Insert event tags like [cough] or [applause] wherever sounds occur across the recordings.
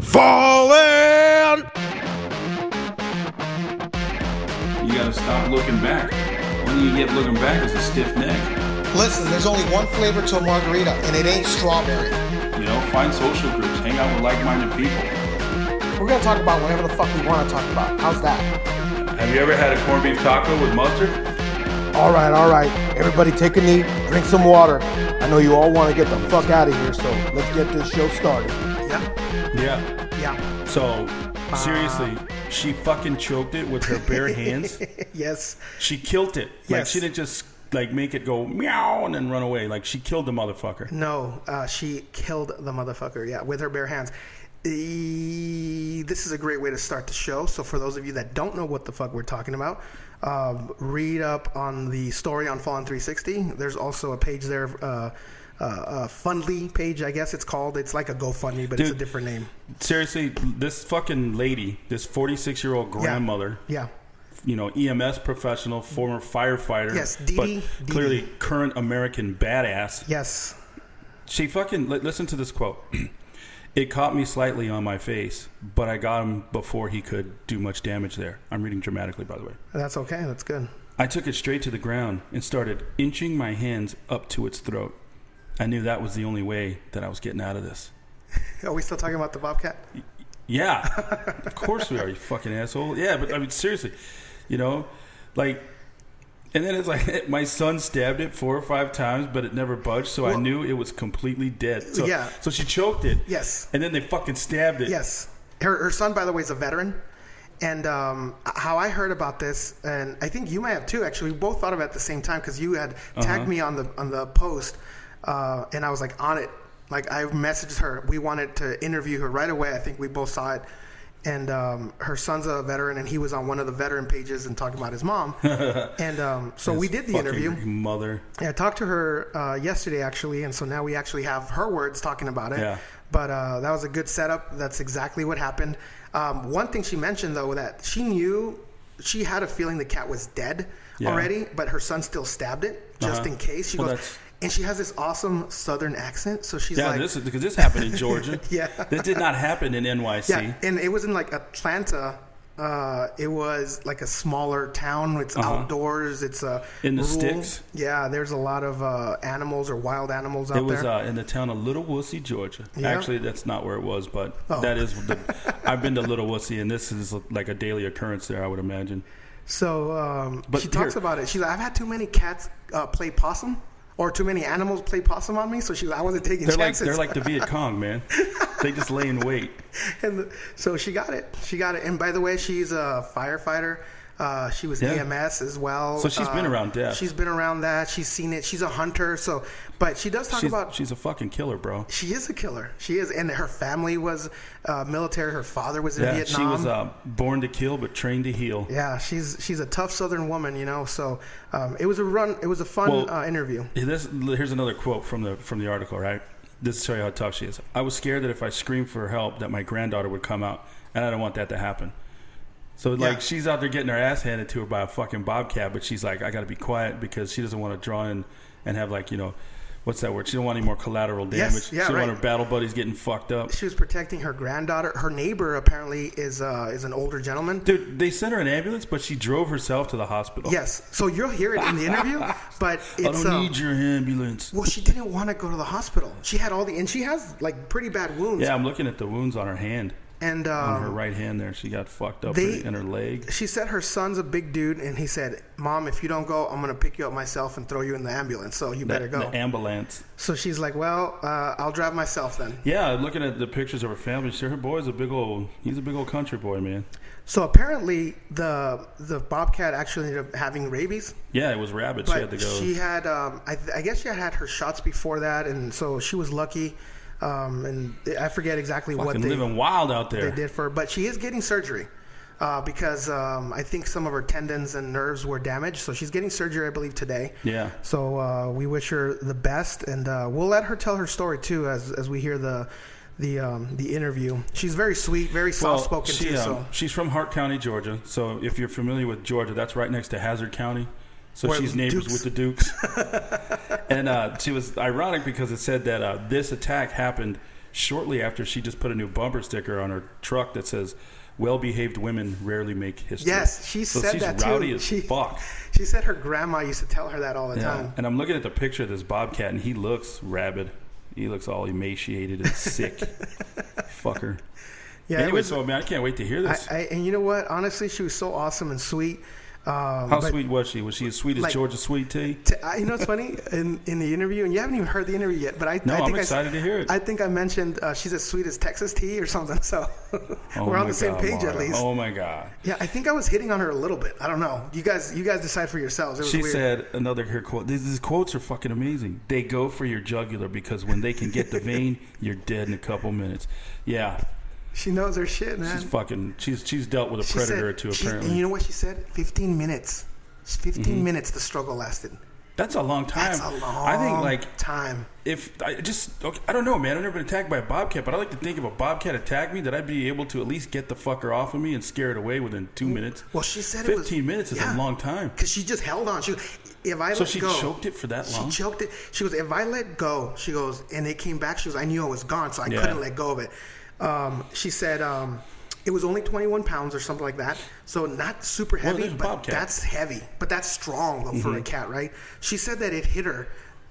Falling! You gotta stop looking back. When you get looking back, it's a stiff neck. Listen, there's only one flavor to a margarita, and it ain't strawberry. You know, find social groups, hang out with like-minded people. We're gonna talk about whatever the fuck we want to talk about. How's that? Have you ever had a corned beef taco with mustard? All right, all right. Everybody take a knee, drink some water. I know you all want to get the fuck out of here, so let's get this show started. Yeah, Yeah. yeah. So seriously, she fucking choked it with her bare [laughs] hands. yes. She killed it. Like Yes. she didn't just like make it go meow and then run away. Like she killed the motherfucker. No, uh, she killed the motherfucker. Yeah, with her bare hands. E- This is a great way to start the show. So, for those of you that don't know what the fuck we're talking about, um, read up on the story on Fallen 360. There's also a page there, uh, uh, a Fundly page, I guess it's called. It's like a GoFundMe, but it's a different name. Seriously, this fucking lady, this 46 year old grandmother, Yeah. you know, EMS professional, former firefighter, Yes, Dee but Dee, Dee clearly Dee. current American badass. Yes. She fucking li- listen to this quote. [clears throat] It caught me slightly on my face, but I got him before he could do much damage there. I'm reading dramatically, by the way. That's okay. That's good. I took it straight to the ground and started inching my hands up to its throat. I knew that was the only way that I was getting out of this. [laughs] Are we still talking about the Bobcat? Yeah, of course we are, you fucking asshole. Yeah, but I mean, seriously, you know, like, and then it's like [laughs] my son stabbed it four or five times, but it never budged, so I knew it was completely dead. So, Yeah. So she choked it. Yes. And then they fucking stabbed it. Yes. Her, her son, by the way, is a veteran. And um, how I heard about this, and I think you may have too. Actually, we both thought of it at the same time because you had tagged me on the on the post, uh, and I was like on it. Like I messaged her. We wanted to interview her right away. I think we both saw it. And um, her son's a veteran, and he was on one of the veteran pages and talking about his mom. [laughs] and um, so we did the interview. Mother. Yeah, I talked to her uh, yesterday actually, and so now we actually have her words talking about it. Yeah. But uh, that was a good setup. That's exactly what happened. Um, one thing she mentioned though that she knew she had a feeling the cat was dead Yeah. already, but her son still stabbed it just Uh-huh. in case. She Well, goes, and she has this awesome Southern accent, so she's Yeah, like, this is because this happened in Georgia. [laughs] Yeah. This did not happen in NYC. yeah, and it was in like Atlanta. Uh, it was like a smaller town. It's outdoors. It's uh, Uh-huh. In the rural. sticks? Yeah, there's a lot of uh, animals or wild animals out there. It was there. uh, in the town of Little Wussy, Georgia. Yeah. Actually, that's not where it was, but Oh. that is. The, [laughs] I've been to Little Wussy, and this is like a daily occurrence there. I would imagine. So um, But she talks about it. She's like, I've had too many cats uh, play possum, or too many animals play possum on me. So like, I wasn't taking They're like they're like the Viet Cong, [laughs] man. they just lay in wait. and so she got it. She got it. And by the way, she's a firefighter. Uh, she was Yeah. EMS as well. So she's been Uh, around death. She's been around that. She's seen it. She's a hunter. So, but she does talk She's, about. she's a fucking killer, bro. she is a killer. She is, and her family was uh, military. Her father was in Yeah, Vietnam. she was uh, born to kill but trained to heal. yeah, she's she's a tough Southern woman, you know. So um, it was a run. It was a fun Well, uh, interview. This here's another quote from the from the article, right? This is show you how tough she is. I was scared that if I screamed for help, that my granddaughter would come out, and I don't want that to happen. So like Yeah. she's out there getting her ass handed to her by a fucking bobcat, but she's like, I got to be quiet because she doesn't want to draw in and have like you know, what's that word? She don't want any more collateral Yes, damage. yeah, she don't right. want her battle buddies getting fucked up. She was protecting her granddaughter. Her neighbor apparently is uh, is an older gentleman. Dude, they sent her an ambulance, but she drove herself to the hospital. Yes, so you'll hear it in the interview, [laughs] but I don't um, need your ambulance. well, she didn't want to go to the hospital. She had all the and she has like pretty bad wounds. Yeah, I'm looking at the wounds on her hand, and on her um, right hand there. She got fucked up they- in her leg. she said her son's a big dude, and he said, "Mom, if you don't go, I'm gonna pick you up myself and throw you in the ambulance. So you better The- go." The ambulance. so she's like, "Well, uh, I'll drive myself then." Yeah, looking at the pictures of her family, she, her boy's a big old. He's a big old country boy, man. So apparently, the the bobcat actually ended up having rabies. Yeah, it was rabbit. She had to go. she had, um, I, I guess she had had her shots before that, and so she was lucky. Um, and I forget exactly what they, living wild out there. they did for her, but she is getting surgery uh, because um, I think some of her tendons and nerves were damaged. So she's getting surgery, I believe, today. Yeah. So uh, we wish her the best, and uh, we'll let her tell her story too as as we hear the the um, the interview. She's very sweet, very soft spoken she, too. um, so she's from Hart County, Georgia. So if you're familiar with Georgia, that's right next to Hazzard County. So she's neighbors Dukes- with the Dukes. [laughs] and uh, she was ironic because it said that uh, this attack happened shortly after she just put a new bumper sticker on her truck that says well-behaved women rarely make history. Yes, she so said she's that rowdy too. as she, fuck. She said her grandma used to tell her that all the Yeah. time. And I'm looking at the picture of this bobcat, and he looks rabid. He looks all emaciated and sick. [laughs] Fucker. Yeah, anyway, was- so man, I can't wait to hear I, this. I, and you know what? Honestly, she was so awesome and sweet. Um, How but sweet was she? Was she as sweet as like- Georgia Sweet Tea? t- I- you know what's funny in in the interview, and you haven't even heard the interview yet. But I, No, I I'm think I s- excited to hear it. I think I mentioned uh, she's as sweet as Texas tea or something. So [laughs] Oh we're on the same God, page at least. Oh my god. Yeah, I think I was hitting on her a little bit. I don't know. You guys, you guys decide for yourselves. It was She weird. said another her quote. These, these quotes are fucking amazing. They go for your jugular because when they can get the vein, [laughs] you're dead in a couple minutes. Yeah, she knows her shit, man. she's fucking. She's she's dealt with a She predator said- or two apparently. And you know what she said? Fifteen minutes. It's 15 Mm-hmm. minutes the struggle lasted. That's a long time. That's a long I think like time. if I just okay, I don't know, man. I've never been attacked by a bobcat, but I like to think if a bobcat attacked me, that I'd be able to at least get the fucker off of me and scare it away within two minutes. Well, she said it was Fifteen minutes is yeah. a long time. Because she just held on. She, if I let go, So let she go, choked it for that long? She choked it. She goes, if I let go, she goes, and it came back. She goes, I knew I was gone, so I Yeah. couldn't let go of it. Um, she said um, it was only 21 pounds or something like that, so not super heavy, a but bobcat. that's heavy. But that's strong though, for a cat, right? She said that it hit her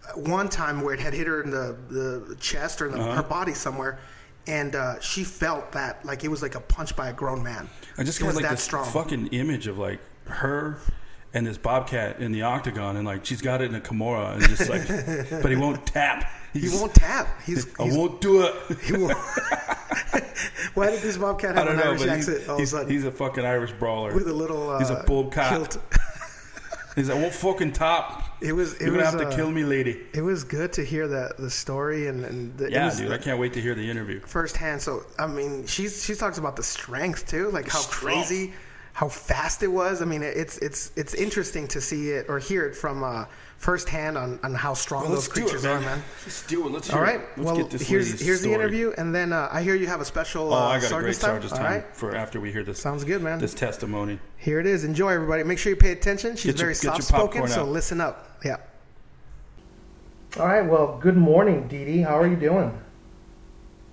uh, one time where it had hit her in the, the chest or in the, Uh-huh. her body somewhere. And uh, she felt that like it was like a punch by a grown man. I just got like that this strong. fucking image of like her and this bobcat in the octagon, and like she's got it in a Kimura, and just like, [laughs] but he won't tap. he won't tap. He's, I he's won't do it. He won't. [laughs] Why did this bobcat [laughs] I have don't an know, Irish but he's, accent all of a he's, sudden? he's a fucking Irish brawler. with a little. Uh, he's a bull cat. kilt. [laughs] He's like, I fucking top. It was. It You're was. gonna have to uh, kill me, lady. It was good to hear that the story and, and the, Yeah, dude, I can't wait to hear the interview. firsthand. So I mean, she's she talks about the strength too, like how Strong. crazy, how fast it was. I mean, it's it's it's interesting to see it or hear it from uh, firsthand on, on how strong Well, those let's it, creatures are, man. man. Let's do it. Let's All hear right. it. Let's well, get this here's lady's here's the interview, and then uh, I hear you have a special. Oh, uh, I got a Sergeant's great sergeant's time right. for after we hear this. Sounds good, man. This testimony. Here it is. Enjoy, everybody. Make sure you pay attention. She's Get your- very your soft spoken, so out. listen up. Yeah. All right. Well, good morning, Dee Dee. How are you doing?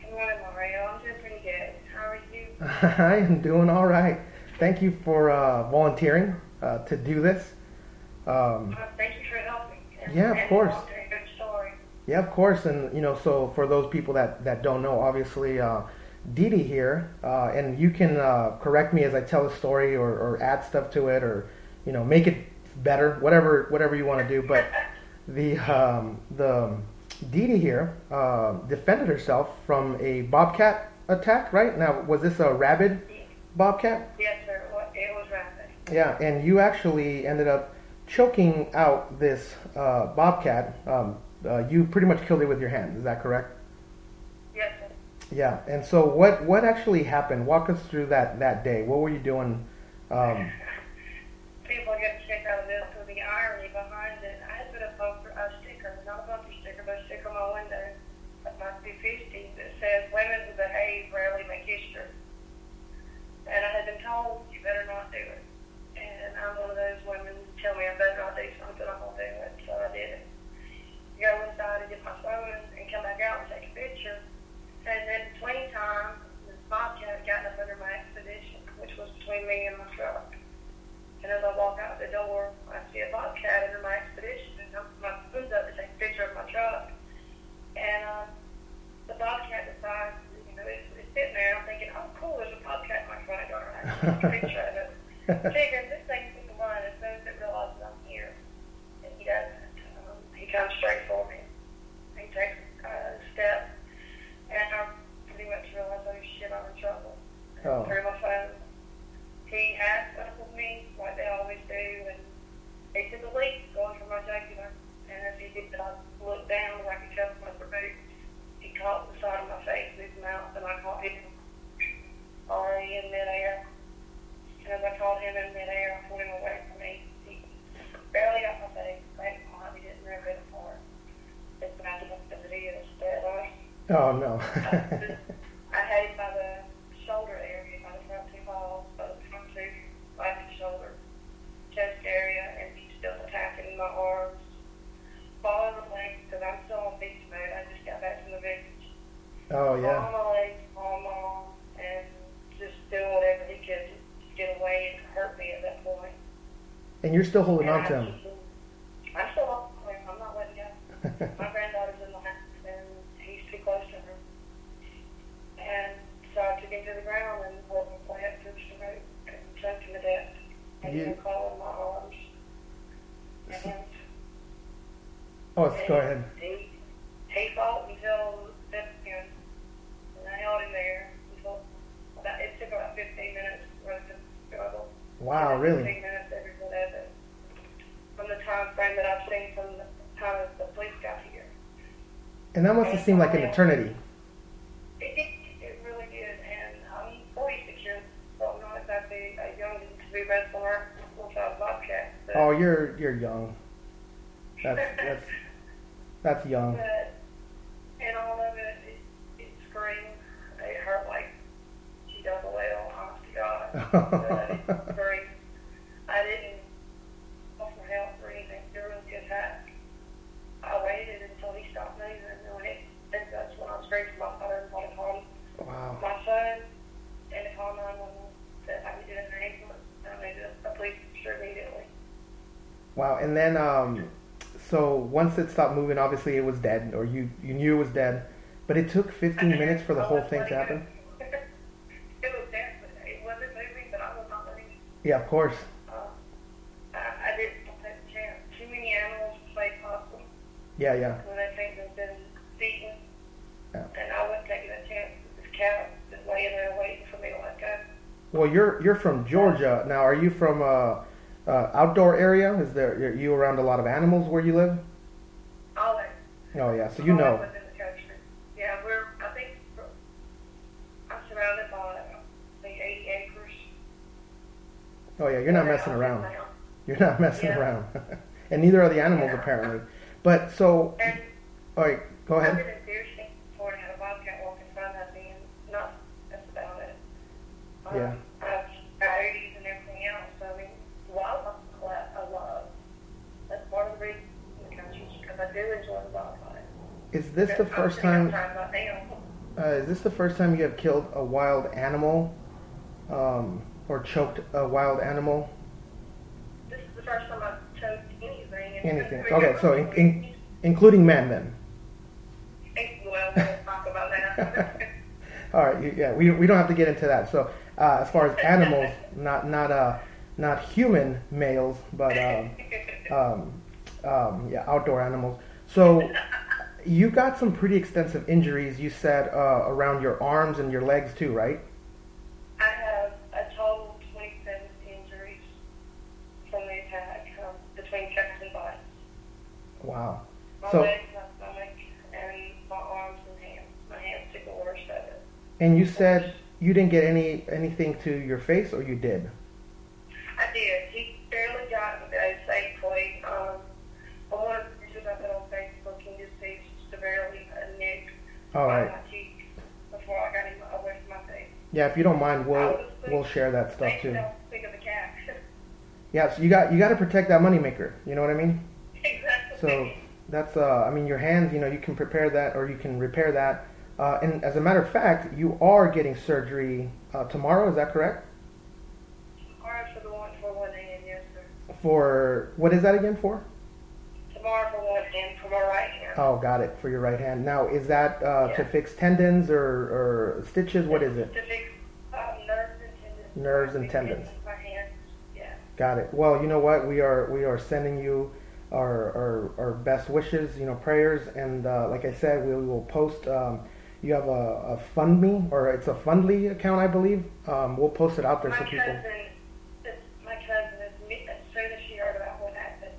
Good morning, Mario. I'm doing pretty good. How are you? [laughs] I am doing all right. Thank you for uh, volunteering uh, to do this. Um, thank you for helping. And, Yeah, of course. telling a good story. yeah, of course. And, you know, so for those people that, that don't know, obviously, uh, Dee Dee here, uh, and you can uh, correct me as I tell a story or, or add stuff to it or, you know, make it better, whatever whatever you want to do. But [laughs] the um, the Dee Dee here uh, defended herself from a bobcat attack, right? Now, was this a rabid bobcat? Yes, sir. It was rapid. Yeah, and you actually ended up choking out this uh, bobcat. Um, uh, you pretty much killed it with your hand. Is that correct? Yes. Yeah. And so, what what actually happened? Walk us through that that day. What were you doing? Um, People get out of this for the irony behind it. I had put a a sticker, Oh no. [laughs] I had it by the shoulder area, by the front two balls, by the front two, shoulder, chest area, and he's still attacking my arms, ball in the legs, because I'm still on beach mode. I just got back from the beach. Oh yeah. Ball on my legs, ball on my arm, and just do whatever he could to get away and hurt me at that point. And you're still holding and on to him. I'm still holding him. I'm not letting go. [laughs] You- he called in my arms. And Oh, let's go ahead. he, he fought until and I held him there until about, it took about 15 minutes for us to struggle. Wow, really? 15 minutes every foot of it. From the time frame that I've seen from the time that the police got here. And that must have seemed like an eternity. It, it, it really did, and I'm 46 years old, I'm not exactly a young to be wrestling bobcat. But, Oh, you're you're young. That's [laughs] that's that's young. But in all of it, it, it screamed. It hurt like she does a whale, honest to God. [laughs] but it screamed. I didn't call for help or anything during the attack. I waited until he stopped moving, and when it, and that's when I screamed for my father and wanted to call Wow. my son and to call 911 that I needed an ambulance. I needed a police officer immediately. Wow. And then um, so once it stopped moving, obviously it was dead, or you you knew it was dead. But it took 15 minutes for the whole thing to happen. [laughs] it was dead, but it wasn't moving, but I was not letting. Yeah, of course. Uh, I, I didn't take a chance. Too many animals play possum Yeah, yeah. when they think they've been beaten. Yeah. And I wasn't taking a chance. This cat was laying there waiting for me to let. Well, you're you're from Georgia. Now, are you from a, a outdoor area? Is there are you around a lot of animals where you live? That. Oh yeah, so you know. Within the country. Yeah, we're, I think, I'm surrounded by, the 80 acres. Oh yeah, you're not messing around. now. You're not messing Yeah. around. [laughs] and neither are the animals Yeah. apparently. But so, And all right, go I've ahead. been in deer stand before and had a bobcat walk in front of me, and not that's about it. Um, Yeah. I've coyotes and everything else. So I mean, wildlife I love- I love. That's part of the reason in the country because I do enjoy the wildlife. Is this the first time? outside right now. Uh, is this the first time you have killed a wild animal, um, or choked a wild animal? This is the first time I've choked anything. Anything? Okay, so in, in, including men then. well, we'll talk about that. [laughs] All right, yeah, we, we don't have to get into that. So uh, as far as animals, not not uh not human males, but um, um, um, yeah, outdoor animals. So you got some pretty extensive injuries. You said uh, around your arms and your legs too, right? I have a total of 27 injuries from the attack um, between cuts and bites. Wow. My So- legs, my stomach, and my arms and hands. My hands took the worst of it. And you said you didn't get any anything to your face, or you did? I did. He All right. before I got him away from my face. Yeah, if you don't mind, we'll we'll share that stuff too. think of the cat. [laughs] Yeah, so you got you got to protect that moneymaker. You know what I mean? exactly. So that's uh, I mean your hands. You know you can prepare that or you can repair that. Uh, and as a matter of fact, you are getting surgery uh, tomorrow. Is that correct? Tomorrow for the one for one hand, yes sir. For what is that again for? Tomorrow for one hand, for my right hand. Oh, got it. For your right hand. Now, is that uh, to fix tendons or, or stitches? What is it? To fix um, nerves and tendons. Nerves and tendons. My hands, yeah. Got it. Well, you know what? We are we are sending you our our, our best wishes, you know, prayers, and uh, like I said, we will post. Um, you have a, a FundMe or it's a Fundly account, I believe. Um, we'll post it out there My so people. cousin, this, my cousin, is, me- as soon as she heard about what happened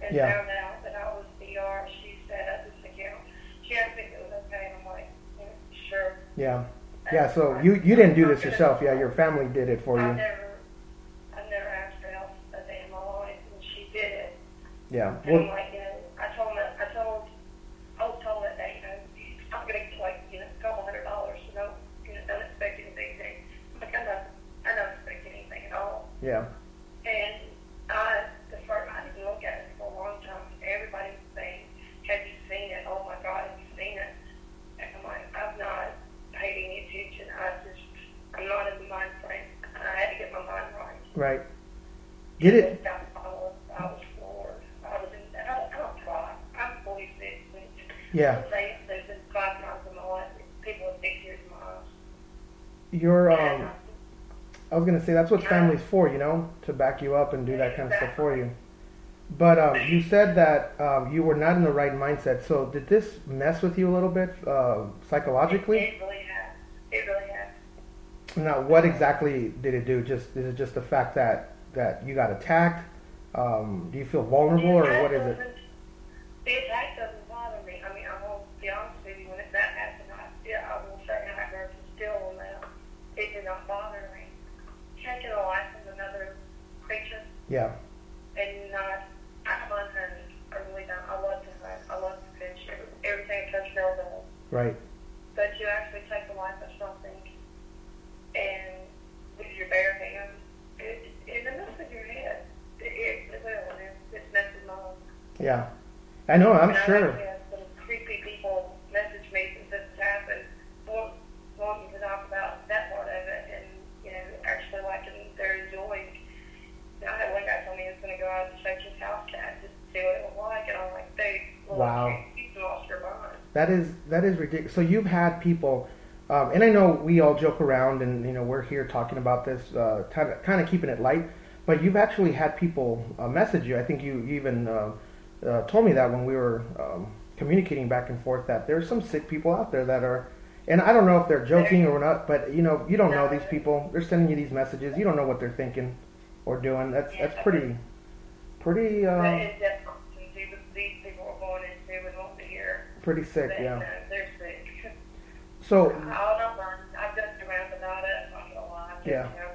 and Yeah. found out that I was DR, she set up this account. She asked me if it was okay, and I'm like, yeah, sure. Yeah, yeah. So you you didn't do this yourself. Yeah, your family did it for you. never, I've never asked for help a day in my life, and she did it. Yeah. Well, like, you know, I told him, I told, I was told that day, you know, I'm gonna get like, you know, a couple hundred dollars, you know, you know, don't expect anything. Like, I don't, I don't expect anything at all. yeah. Right. Get it? Yeah. You're um. I was gonna say that's what family's for, you know, to back you up and do that kind of stuff for you. But um, you said that um, you were not in the right mindset. So did this mess with you a little bit uh, psychologically? It, it really now, what exactly did it do? Just is it just the fact that that you got attacked? Um, do you feel vulnerable, or what is it? The attack doesn't bother me. I mean, I won't be honest with you. When that happened, I, yeah, I will say have nerves still on that. It did not bother me. Taking a life of another creature Yeah, and not. I love hunting. I really don't. I love to hunt. I love to fish. Everything touch girl does. right. But you actually take the life of something and with your bare hands, it, it, it messes with your head. It, it, it will. It, it messes mine. Yeah, I know. I'm sure. had some creepy people message me since this has happened, want, wanting to talk about that part of it, and you know, actually liking they're enjoying. I had one guy tell me he was going to go out and search his house cat just to see what it was like, and I'm like, dude, well, Wow. you, lost your mind. That is that is ridiculous. So you've had people, um, and I know we all joke around, and you know we're here talking about this, uh, kind of kind of keeping it light. But you've actually had people uh, message you. I think you even uh, uh, told me that when we were um, communicating back and forth that there's some sick people out there that are, and I don't know if they're joking or not, but you know you don't know these people. They're sending you these messages. You don't know what they're thinking or doing. That's that's pretty, pretty, uh, it's definitely these, these people are going into and won't be pretty sick. Yeah. uh, they're sick. So I'll not learn. I've joked around about it. I'm not gonna lie. Yeah. around about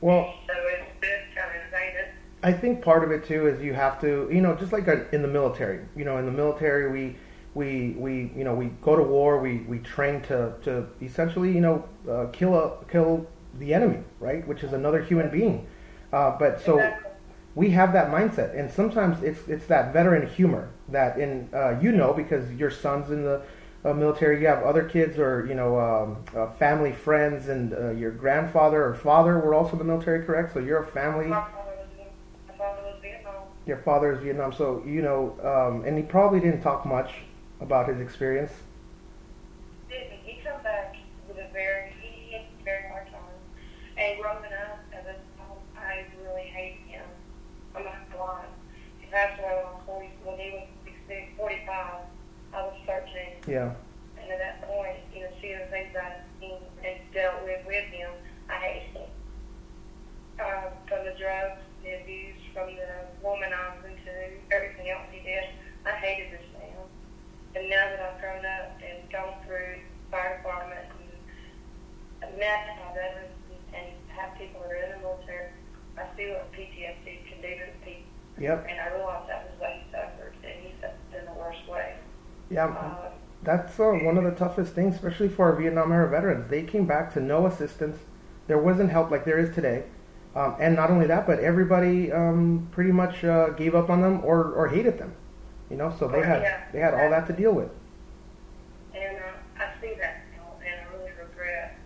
well. So it's been kind of invaded. I think part of it too is you have to, you know, just like in the military. You know, in the military, we we we you know we go to war. We we train to to essentially you know uh, kill a kill the enemy, right? Which is another human being. Uh, but so Exactly. we have that mindset, and sometimes it's it's that veteran humor that in uh, you know because your son's in the uh, military, you have other kids or you know um, uh, family friends, and uh, your grandfather or father were also in the military, correct? So you're a family. My father was my father was Vietnam. Your father is Vietnam, so you know, um, and he probably didn't talk much about his experience. Didn't he come back with a very he had a very hard time. And growing up as a child, I really hated him. I'm not gonna lie. He passed away when I was 40, when he was 16, 45. I was 13. Yeah, And at that point, you know, seeing the things I've seen and dealt with with him, I hated him. Um, from the drugs, the abuse, from the womanizing to everything else he did, I hated this man. And now that I've grown up and gone through fire department and met my veterans and, and have people that are in the military, I see what PTSD can do to people. yep, And I realize that was what he suffered, and he suffered in the worst way. yeah. Um, That's uh, one of the toughest things, especially for our Vietnam era veterans. They came back to no assistance. There wasn't help like there is today. Um, and not only that, but everybody um, pretty much uh, gave up on them or, or hated them. You know, so they had Yeah. they had all that to deal with. And uh, I see that now, and I really regret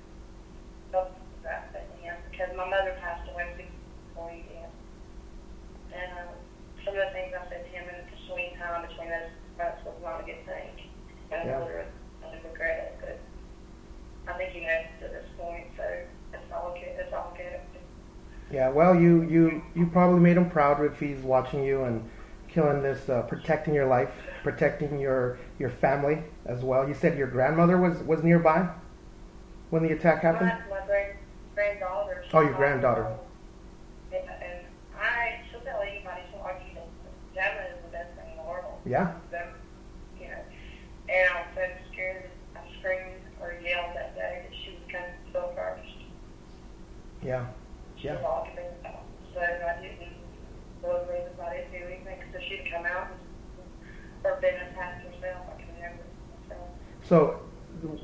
both of that at the end because my mother passed away before he did. And uh, some of the things I said to him in between time between those months was not a good thing. And Yeah. I really, really regret it. But I think he knows to this point, so it's all good. It's all good. Yeah, well, you you you probably made him proud if he's watching you and killing this, uh, protecting your life, protecting your your family as well. You said your grandmother was was nearby when the attack happened. My, my grand, granddaughter. Oh, your granddaughter. Yeah, and I, she'll tell anybody, she'll argue that Gemma is the best thing in the world. Yeah. Them, you know, and I was so scared, I screamed or yelled that day that she would come to go first. Yeah, Yeah. So I didn't really reason I didn't do anything, so she'd come out or been attacked herself, I can remember. So, So,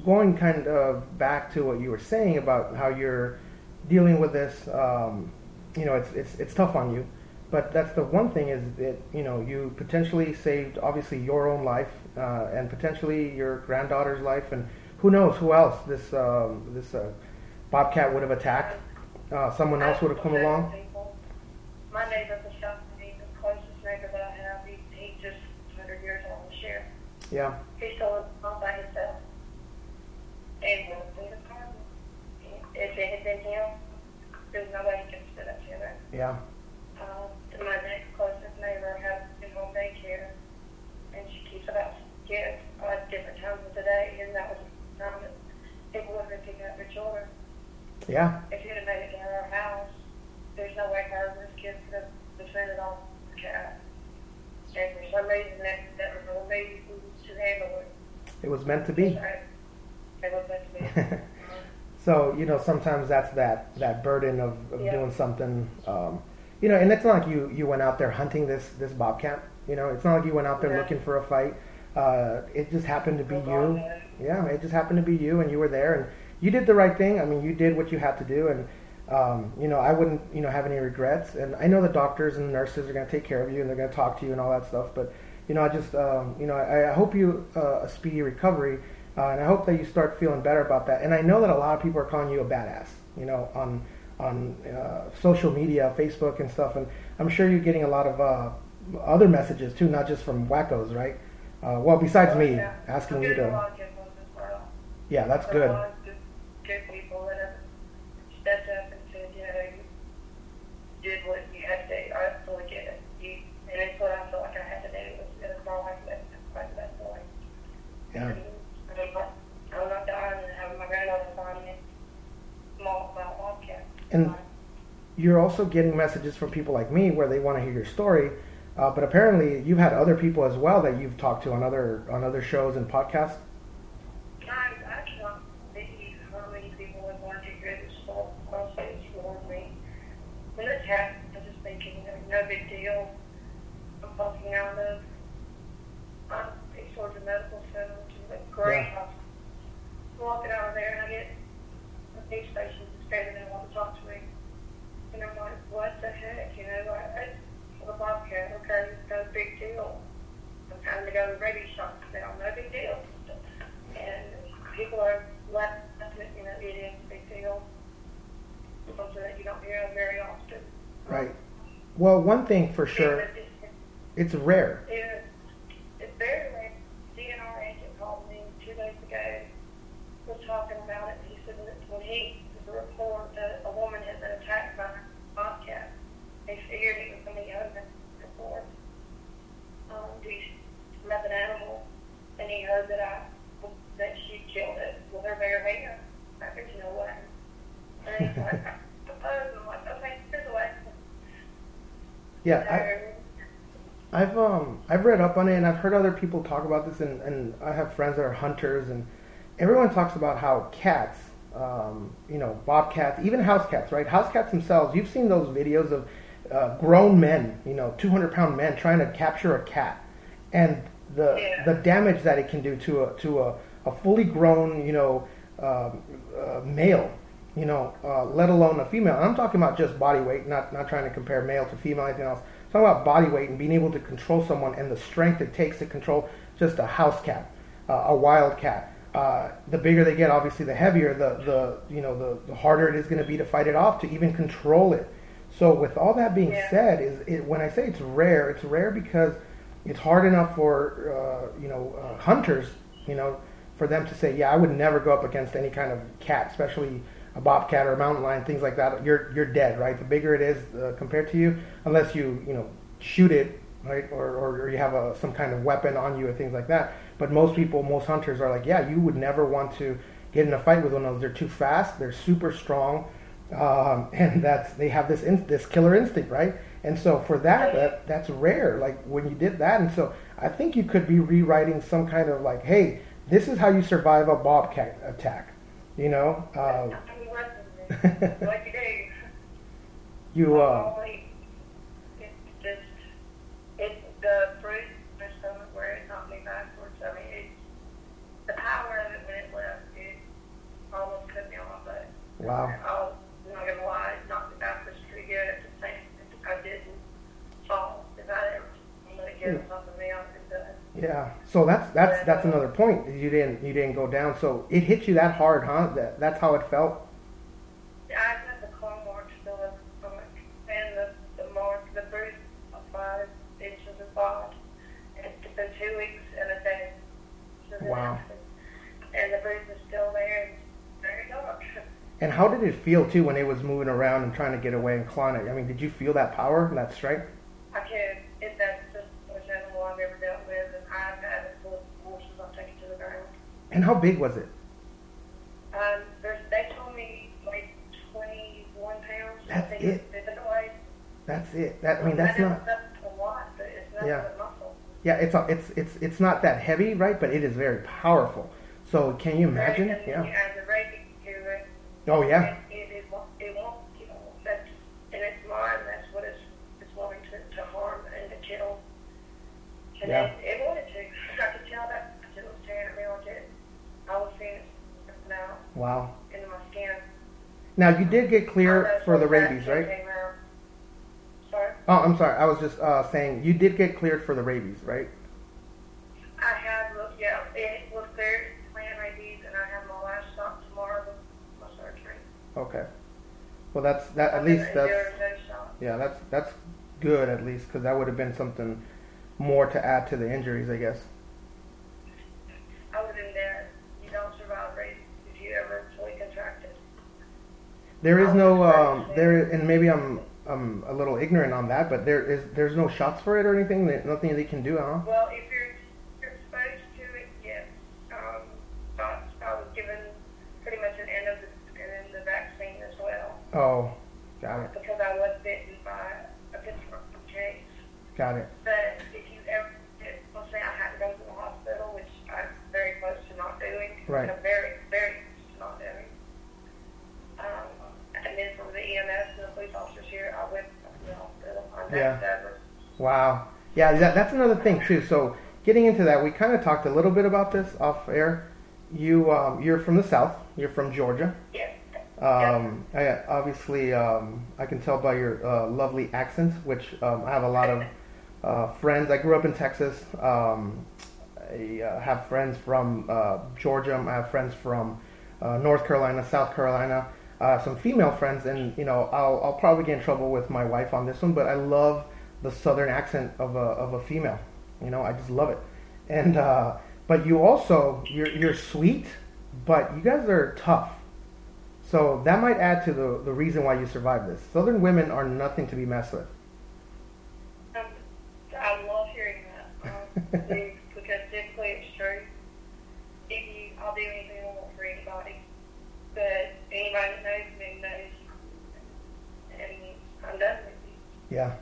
going kind of back to what you were saying about how you're dealing with this, um, you know, it's it's it's tough on you, but that's the one thing is that you know you potentially saved obviously your own life uh, and potentially your granddaughter's life, and who knows who else this um, this uh, bobcat would have attacked. Uh, someone else would have come along? My neighbor beside me, the closest neighbor that I have, he, he just 100 years old this year. Yeah. He's still lives all by himself. And if it had been him, there's nobody could sit up here. Yeah. Um, uh, my next closest neighbor has been home daycare, and she keeps about kids at different times of the day, and that was the time that people would pick up their children. Yeah. If you'd have made it to her house, there's no way her and this kid could have defended on the cat. And for some reason, that, that was lady who to handle it. It was meant to be. Right? It was meant to be. [laughs] So you know, sometimes that's that that burden of, of Yeah. doing something. Um, you know, and it's not like you you went out there hunting this this bobcat. You know, it's not like you went out there Yeah. looking for a fight. Uh, it just happened to be you. Yeah, it just happened to be you, and you were there, and you did the right thing. I mean, you did what you had to do, and um, you know, I wouldn't you know have any regrets. And I know the doctors and the nurses are going to take care of you, and they're going to talk to you and all that stuff. But you know, I just um, you know, I, I hope you uh, a speedy recovery. Uh, and I hope that you start feeling better about that. And I know that a lot of people are calling you a badass, you know, on on uh, social media, Facebook and stuff. And I'm sure you're getting a lot of uh, other messages too, not just from wackos, right? Uh, well, besides me asking you to, lot of good ones as well. yeah, that's There are good. A lot of good, good people that have stepped up and said, you know, you did what you had to do. I fully get it. You, and it's what I felt like I had to do. It was, it was my life that like that boy. Yeah, And I'm not, I'm not dying and having my granddaughter find me small about Wildcat. And you're also getting messages from people like me where they want to hear your story. Uh, but apparently, you've had other people as well that you've talked to on other on other shows and podcasts. Guys, I cannot believe how many people have wanted to hear this whole process for me. When this happened, I was just thinking, you know, no big deal. I'm fucking out of. I'm a sort of medical center, which is a great Yeah. hospital. Walking out of there, and I get a news station standing there wanting to talk to me. And I'm like, what the heck, you know? I, I, the Bobcat, okay, no big deal. I'm having to go to rabies shots now, oh, no big deal. And people are laughing, you know, it is a big deal. Something that you don't hear very often. Right. Well, one thing for sure, it's- rare. it's, it's very rare. DNR agent called me two days ago, was talking about it. He said that when he was a report that a woman had been attacked by a bobcat, they figured it was going to be open report. Um, these met an animal, and he heard that I that she killed it with her bare hand. I there's no way. And he's like, I suppose. I'm like, okay, the. Yeah, I, I've um I've read up on it and I've heard other people talk about this and, and I have friends that are hunters and everyone talks about how cats, um, you know, bobcats, even house cats, right? House cats themselves. You've seen those videos of uh, grown men, you know, 200 pound men trying to capture a cat, and the Yeah. the damage that it can do to a to a, a fully grown, you know, um, uh, male. You know, uh, let alone a female. And I'm talking about just body weight, not not trying to compare male to female, anything else. I'm talking about body weight and being able to control someone and the strength it takes to control just a house cat, uh, a wild cat. Uh, the bigger they get, obviously, the heavier, the the you know the, the harder it is going to be to fight it off, to even control it. So, with all that being Yeah. said, is it, when I say it's rare, it's rare because it's hard enough for uh, you know uh, hunters, you know, for them to say, yeah, I would never go up against any kind of cat, especially a bobcat or a mountain lion, things like that. You're you're dead, right? The bigger it is uh, compared to you, unless you you know shoot it, right, or, or, or you have a, some kind of weapon on you or things like that. But most people, most hunters are like, yeah, you would never want to get in a fight with one of those. They're too fast. They're super strong, um, [laughs] and that's they have this in, this killer instinct, right? And so for that, that that's rare. Like when you did that, and so I think you could be rewriting some kind of like, hey, this is how you survive a bobcat attack. You know, uh, Like you do. you uh, Always, it's just, it's the bruise in my stomach where it knocked me backwards. I mean, it's, the power of it when it left, it almost cut me on my butt. wow. I'll, I'm not gonna lie, it knocked me backwards pretty good at the same I didn't fall. If I ever let it get on top of me, I have done. Yeah. So that's that's that's another point. You didn't you didn't go down. So it hit you that hard, huh? That that's how it felt. I had the claw marks still in my stomach, and the, the mark, the of five inches of. It's been two weeks and a day Wow. And the bruise is still there. and very dark. [laughs] And how did it feel too when it was moving around and trying to get away and clawing it? I mean, did you feel that power, and that strength? I could, if that's just which animal I've ever dealt with, and I've had it full of horses, I'll take it to the ground. And how big was it? It? It. Oh, that's it. That I mean, that's know not. That's lot, not Yeah. muscle. Yeah, it's a- it's it's it's not that heavy, right? But it is very powerful. So can you imagine? Right? Yeah. You add the rabies it. Oh yeah. It, it, won't, it won't, you know, that's in its mind, that's what it's, it's wanting to, to harm and to kill. And Yeah. it, it wanted to. I could tell that it was tearing at me like it. I was seeing it now Wow. Into my skin. Now you did get clear Almost for the rabies, right? Sorry? Oh, I'm sorry. I was just uh, saying you did get cleared for the rabies, right? I have, yeah, it was cleared, plan rabies, and I have my last shot tomorrow with my surgery. Okay. Well, that's that. At least that's endure those shots. yeah. That's that's good at least because that would have been something more to add to the injuries, I guess. I was in there. You don't survive rabies if you ever fully contract it. There is no um, there, and maybe I'm I'm a little ignorant on that, but there is there's no shots for it or anything. There- Nothing they can do, huh? Well, if you're, you're exposed to it, yes. Um, I, I was given pretty much an end of the, and then the vaccine as well Oh, got it, because I was bitten by a Pittsburgh case. got it. But if you ever, if, let's say I had to go to the hospital, which I'm very close to not doing, Right. I'm very, very close to not doing. Um, and then from the EMS and the police officers here, I went to the hospital. I'm Yeah. backstabbers. Wow. Yeah, that, that's another thing too. So getting into that, we kind of talked a little bit about this off air. You um, you're from the south. You're from Georgia. Yes. Um, I, obviously, um, I can tell by your uh, lovely accent, which um, I have a lot of uh, friends. I grew up in Texas. Um, I uh, have friends from uh, Georgia. I have friends from uh, North Carolina, South Carolina. Uh, some female friends, and you know, I'll, I'll probably get in trouble with my wife on this one, but I love the southern accent of a of a female. You know, I just love it. And uh, but you also you're you're sweet, but you guys are tough. So that might add to the, the reason why you survived this. Southern women are nothing to be messed with. Um, I love hearing that um, [laughs] because typically it's true. If you, I'll do anything I want for anybody, but anybody that knows me knows, and I'm done with you. Yeah.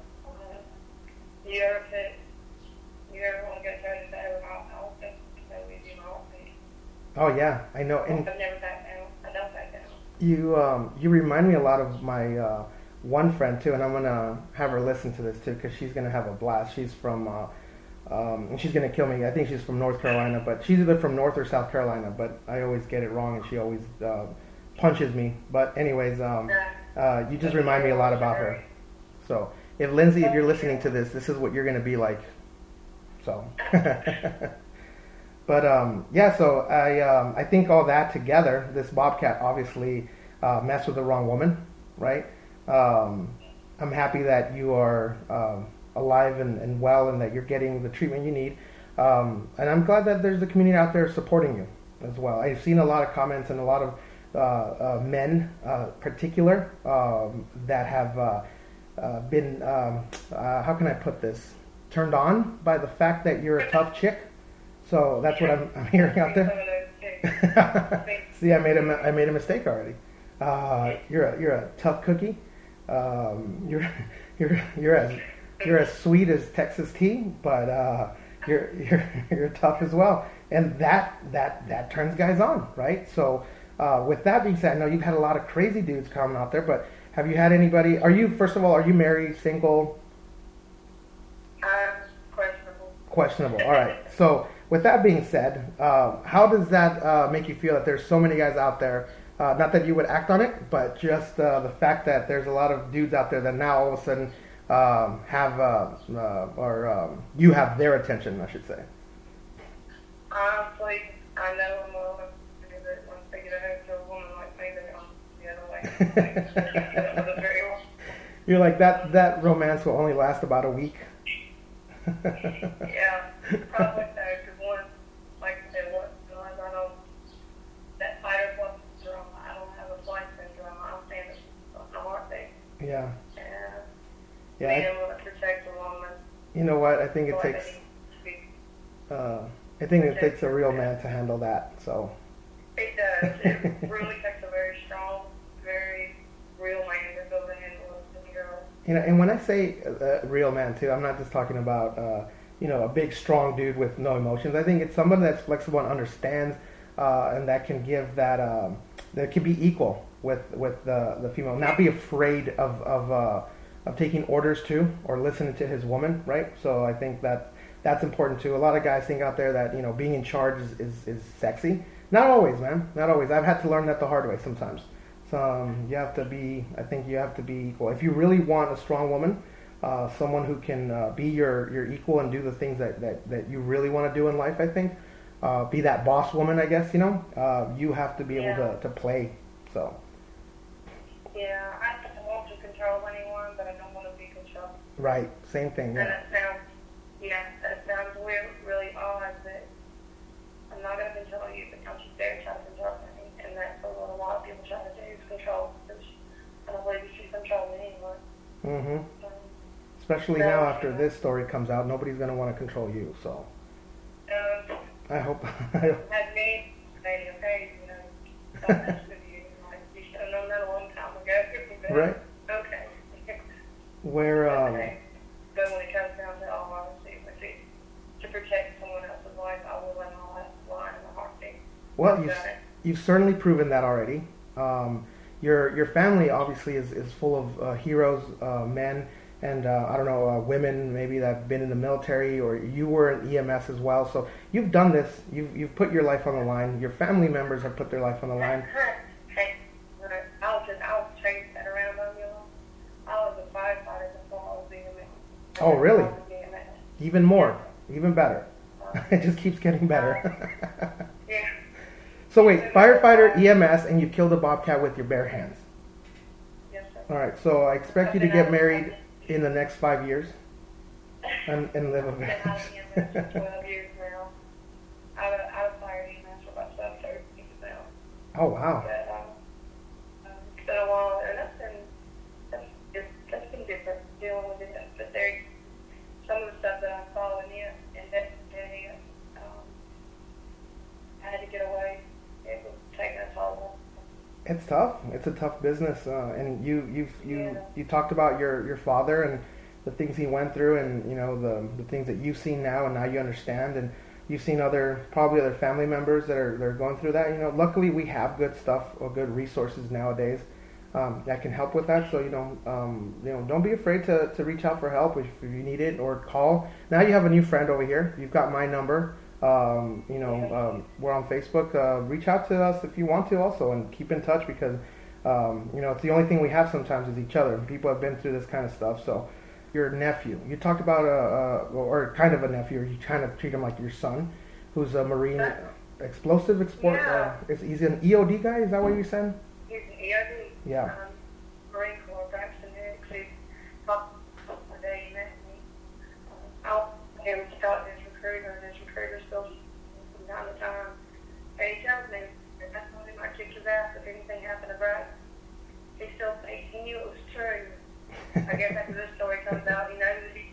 You ever put, you ever want to go toe to toe, I'll, I'll go toe with you in a heartbeat. Oh yeah, I know. And I've never backed down. I don't back down. you um, you remind me a lot of my uh, one friend too, and I'm gonna have her listen to this too because she's gonna have a blast. She's from. Uh, um, she's gonna kill me. I think she's from North Carolina, but she's either from North or South Carolina. But I always get it wrong, and she always uh, punches me. But anyways, um, uh, you just remind me a lot about her. So if Lindsay, if you're listening to this, this is what you're gonna be like. So, [laughs] but um, yeah. So I um, I think all that together, this bobcat obviously uh, messed with the wrong woman, right? Um, I'm happy that you are um, alive and, and well, and that you're getting the treatment you need. Um, and I'm glad that there's a community out there supporting you as well. I've seen a lot of comments and a lot of uh, uh, men, uh, particular, um, that have uh, been um, uh, how can I put this turned on by the fact that you're a tough chick. So that's what I'm, I'm hearing out there. Some of those too. See, I made a I made a mistake already. Uh, you're a you're a tough cookie. Um, you're [laughs] you're you're as you're as sweet as Texas tea, but uh, you're you're you're tough as well, and that that that turns guys on, right? So, uh, with that being said, I know you've had a lot of crazy dudes coming out there, but have you had anybody? Are you first of all, are you married, single? Questionable. questionable. All right. So with that being said, uh, how does that uh, make you feel that there's so many guys out there? Uh, not that you would act on it, but just uh, the fact that there's a lot of dudes out there that now all of a sudden um, have uh, uh, or um, you have their attention, I should say. Honestly, I know [laughs] You're like that. That romance will only last about a week. yeah, probably so. Because like I said, I don't. That fighter syndrome. I don't have a flight syndrome. I a. Yeah. And yeah. Being able to protect a woman. You know what? I think it takes. Uh, I think it takes a real man to handle that. So. It does. It really [laughs] takes You know, and when I say uh, real man too, I'm not just talking about uh, you know a big strong dude with no emotions. I think it's somebody that's flexible and understands, uh, and that can give that um, that can be equal with with the the female, not be afraid of of uh, of taking orders too or listening to his woman, right? So I think that that's important too. A lot of guys think out there that you know being in charge is is, is sexy. Not always, man. Not always. I've had to learn that the hard way sometimes. So um, you have to be. I think you have to be equal. If you really want a strong woman, uh, someone who can uh, be your, your equal and do the things that, that, that you really want to do in life, I think. Uh, be that boss woman, I guess, you know. Uh, you have to be able to, to play. So, Yeah, I don't want to control anyone, but I don't want to be controlled. right. Same thing. And Yeah. that sounds, yeah, that sounds weird, really odd, but I'm not going to control you, but don't you dare try to control me. And that's what a lot of people try to do is control, which I don't believe you should control me hmm Um, Especially now after this story comes out, nobody's going to want to control you. So, um, I hope. had me say, okay, you know, [laughs] don't with you. You should have known that a long time ago. Right. Okay. Where, um, okay. But when it comes down to all honesty, if it, to protect someone else's life, I will let all that lie in the heartbeat. well, you've, you've certainly proven that already. Um, your your family obviously is, is full of uh, heroes, uh, men, and uh, I don't know uh, women maybe that have been in the military or you were in EMS as well. So you've done this. You've you've put your life on the line. Your family members have put their life on the line. [laughs] I was just, I was chasing that around on you. I was a firefighter before I was being. Oh, really? I was being a man. Even more, even better. [laughs] it just keeps getting better. [laughs] So wait, firefighter, EMS, and you killed a bobcat with your bare hands. Yes, sir. All right. So I expect you to get married in the next five years and, and live a I've been out of EMS for 12 years now. I was, fired EMS for about 12, 13 years now. Oh wow. It's tough. It's a tough business, uh, and you you you Yeah. you talked about your your father and the things he went through, and you know the the things that you've seen now, and now you understand, and you've seen other probably other family members that are that are going through that. You know, luckily we have good stuff or good resources nowadays um, that can help with that. So you know, um, you know, don't be afraid to to reach out for help if, if you need it or call. Now you have a new friend over here. You've got my number. Um, you know, um, we're on Facebook. Uh, reach out to us if you want to, also, and keep in touch because um, you know it's the only thing we have sometimes is each other. People have been through this kind of stuff. So, your nephew, you talked about a, a or kind of a nephew, or you kind of treat him like your son, who's a Marine explosive export. Uh, is he's an EOD guy? Is that what you said? He's an EOD. Yeah. Um, Marine Corps, Hicks. He talked the he met me. Him to he true. I guess after this story comes out, he knows he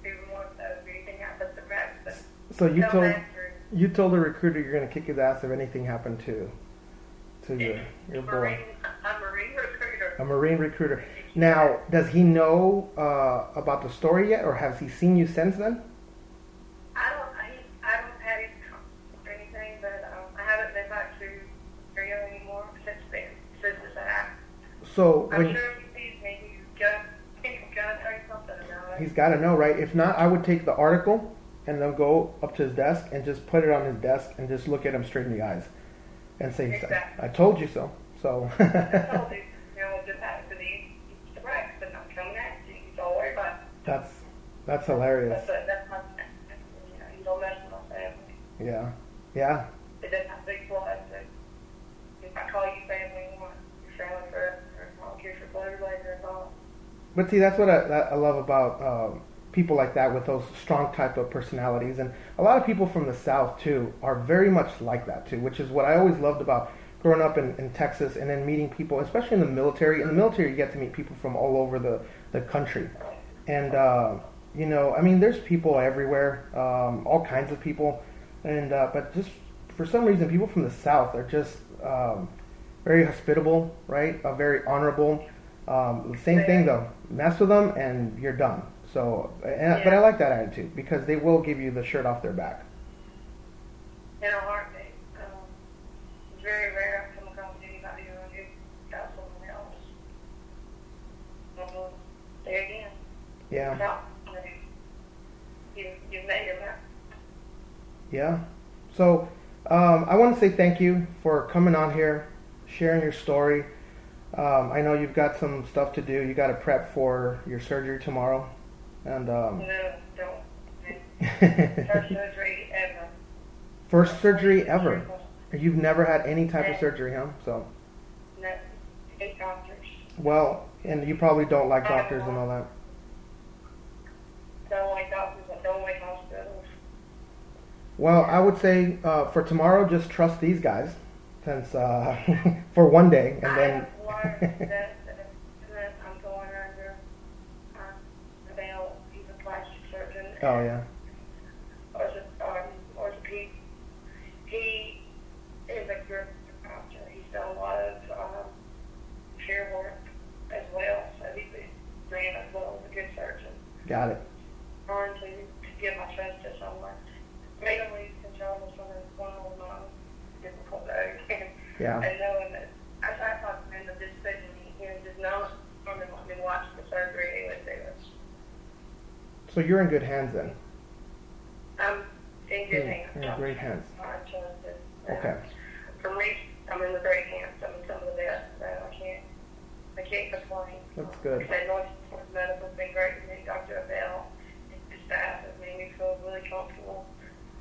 even more so if anything happens to Braxton. So you told that true. you told the recruiter you're going to kick his ass if anything happened to to your your boy. A Marine recruiter. a marine recruiter. Now, does he know uh, about the story yet, or has he seen you since then? I don't, I, I don't have his or anything, but um, I haven't been back to Rio anymore since then, since happened. So I'm when sure he's got to know, right? If not, I would take the article and then go up to his desk and just put it on his desk and just look at him straight in the eyes and say, Exactly. "I told you so." So [laughs] I told you, you know, just happened to me, it's and I'm coming you, don't worry about it. that's that's hilarious. That's, that's my, you know, you don't mess with my family. Yeah, yeah, It doesn't have big blood, if I call you family, you want your family forever, I don't care if you're blood or not. But see, that's what I, I love about um, people like that with those strong type of personalities, and a lot of people from the South too are very much like that too, which is what I always loved about growing up in, in Texas and then meeting people, especially in the military. In the military, you get to meet people from all over the the country, and uh, you know, I mean, there's people everywhere, um, all kinds of people, and uh, but just for some reason, people from the South are just um, very hospitable, right? Uh, very honorable. Um, same thing though, mess with them and you're done. So, and, but I like that attitude because they will give you the shirt off their back. in a heartbeat. Um, it's very rare I come across anybody who who got someone else. Um, there again, Yeah, no, you you made mark. yeah. So, um, I want to say thank you for coming on here, sharing your story. Um, I know you've got some stuff to do. You got to prep for your surgery tomorrow, and um, No, don't. [laughs] First surgery ever. first surgery ever. You've never had any type of surgery, huh? So, No, eight doctors. well, and you probably don't like doctors and all that. Don't like doctors. I don't like hospitals. Well, I would say uh, for tomorrow, just trust these guys, since uh, [laughs] for one day, and then learned that, that, that I'm going under. Um, Abel, he's a plastic surgeon. oh yeah, um, orthopedic. He is a good doctor. He's done a lot of um, care work as well, so he's ran as well as a good surgeon. got it. Trying to, to get my trust to someone. Mainly control of something that's going on with difficult day. [laughs] Yeah, and knowing that I try to talk to him to just sitting here and just know from him been watching the surgery he was doing. So you're in good hands then. I'm in good You're- hands. you're in great hands. I trust it. Okay. For me, I'm in the great hands. I'm in some of the best, so I can't, I can't complain. That's good. Like I said, North North Medical's been great to me. Dr. Abel, his staff has made me feel really comfortable.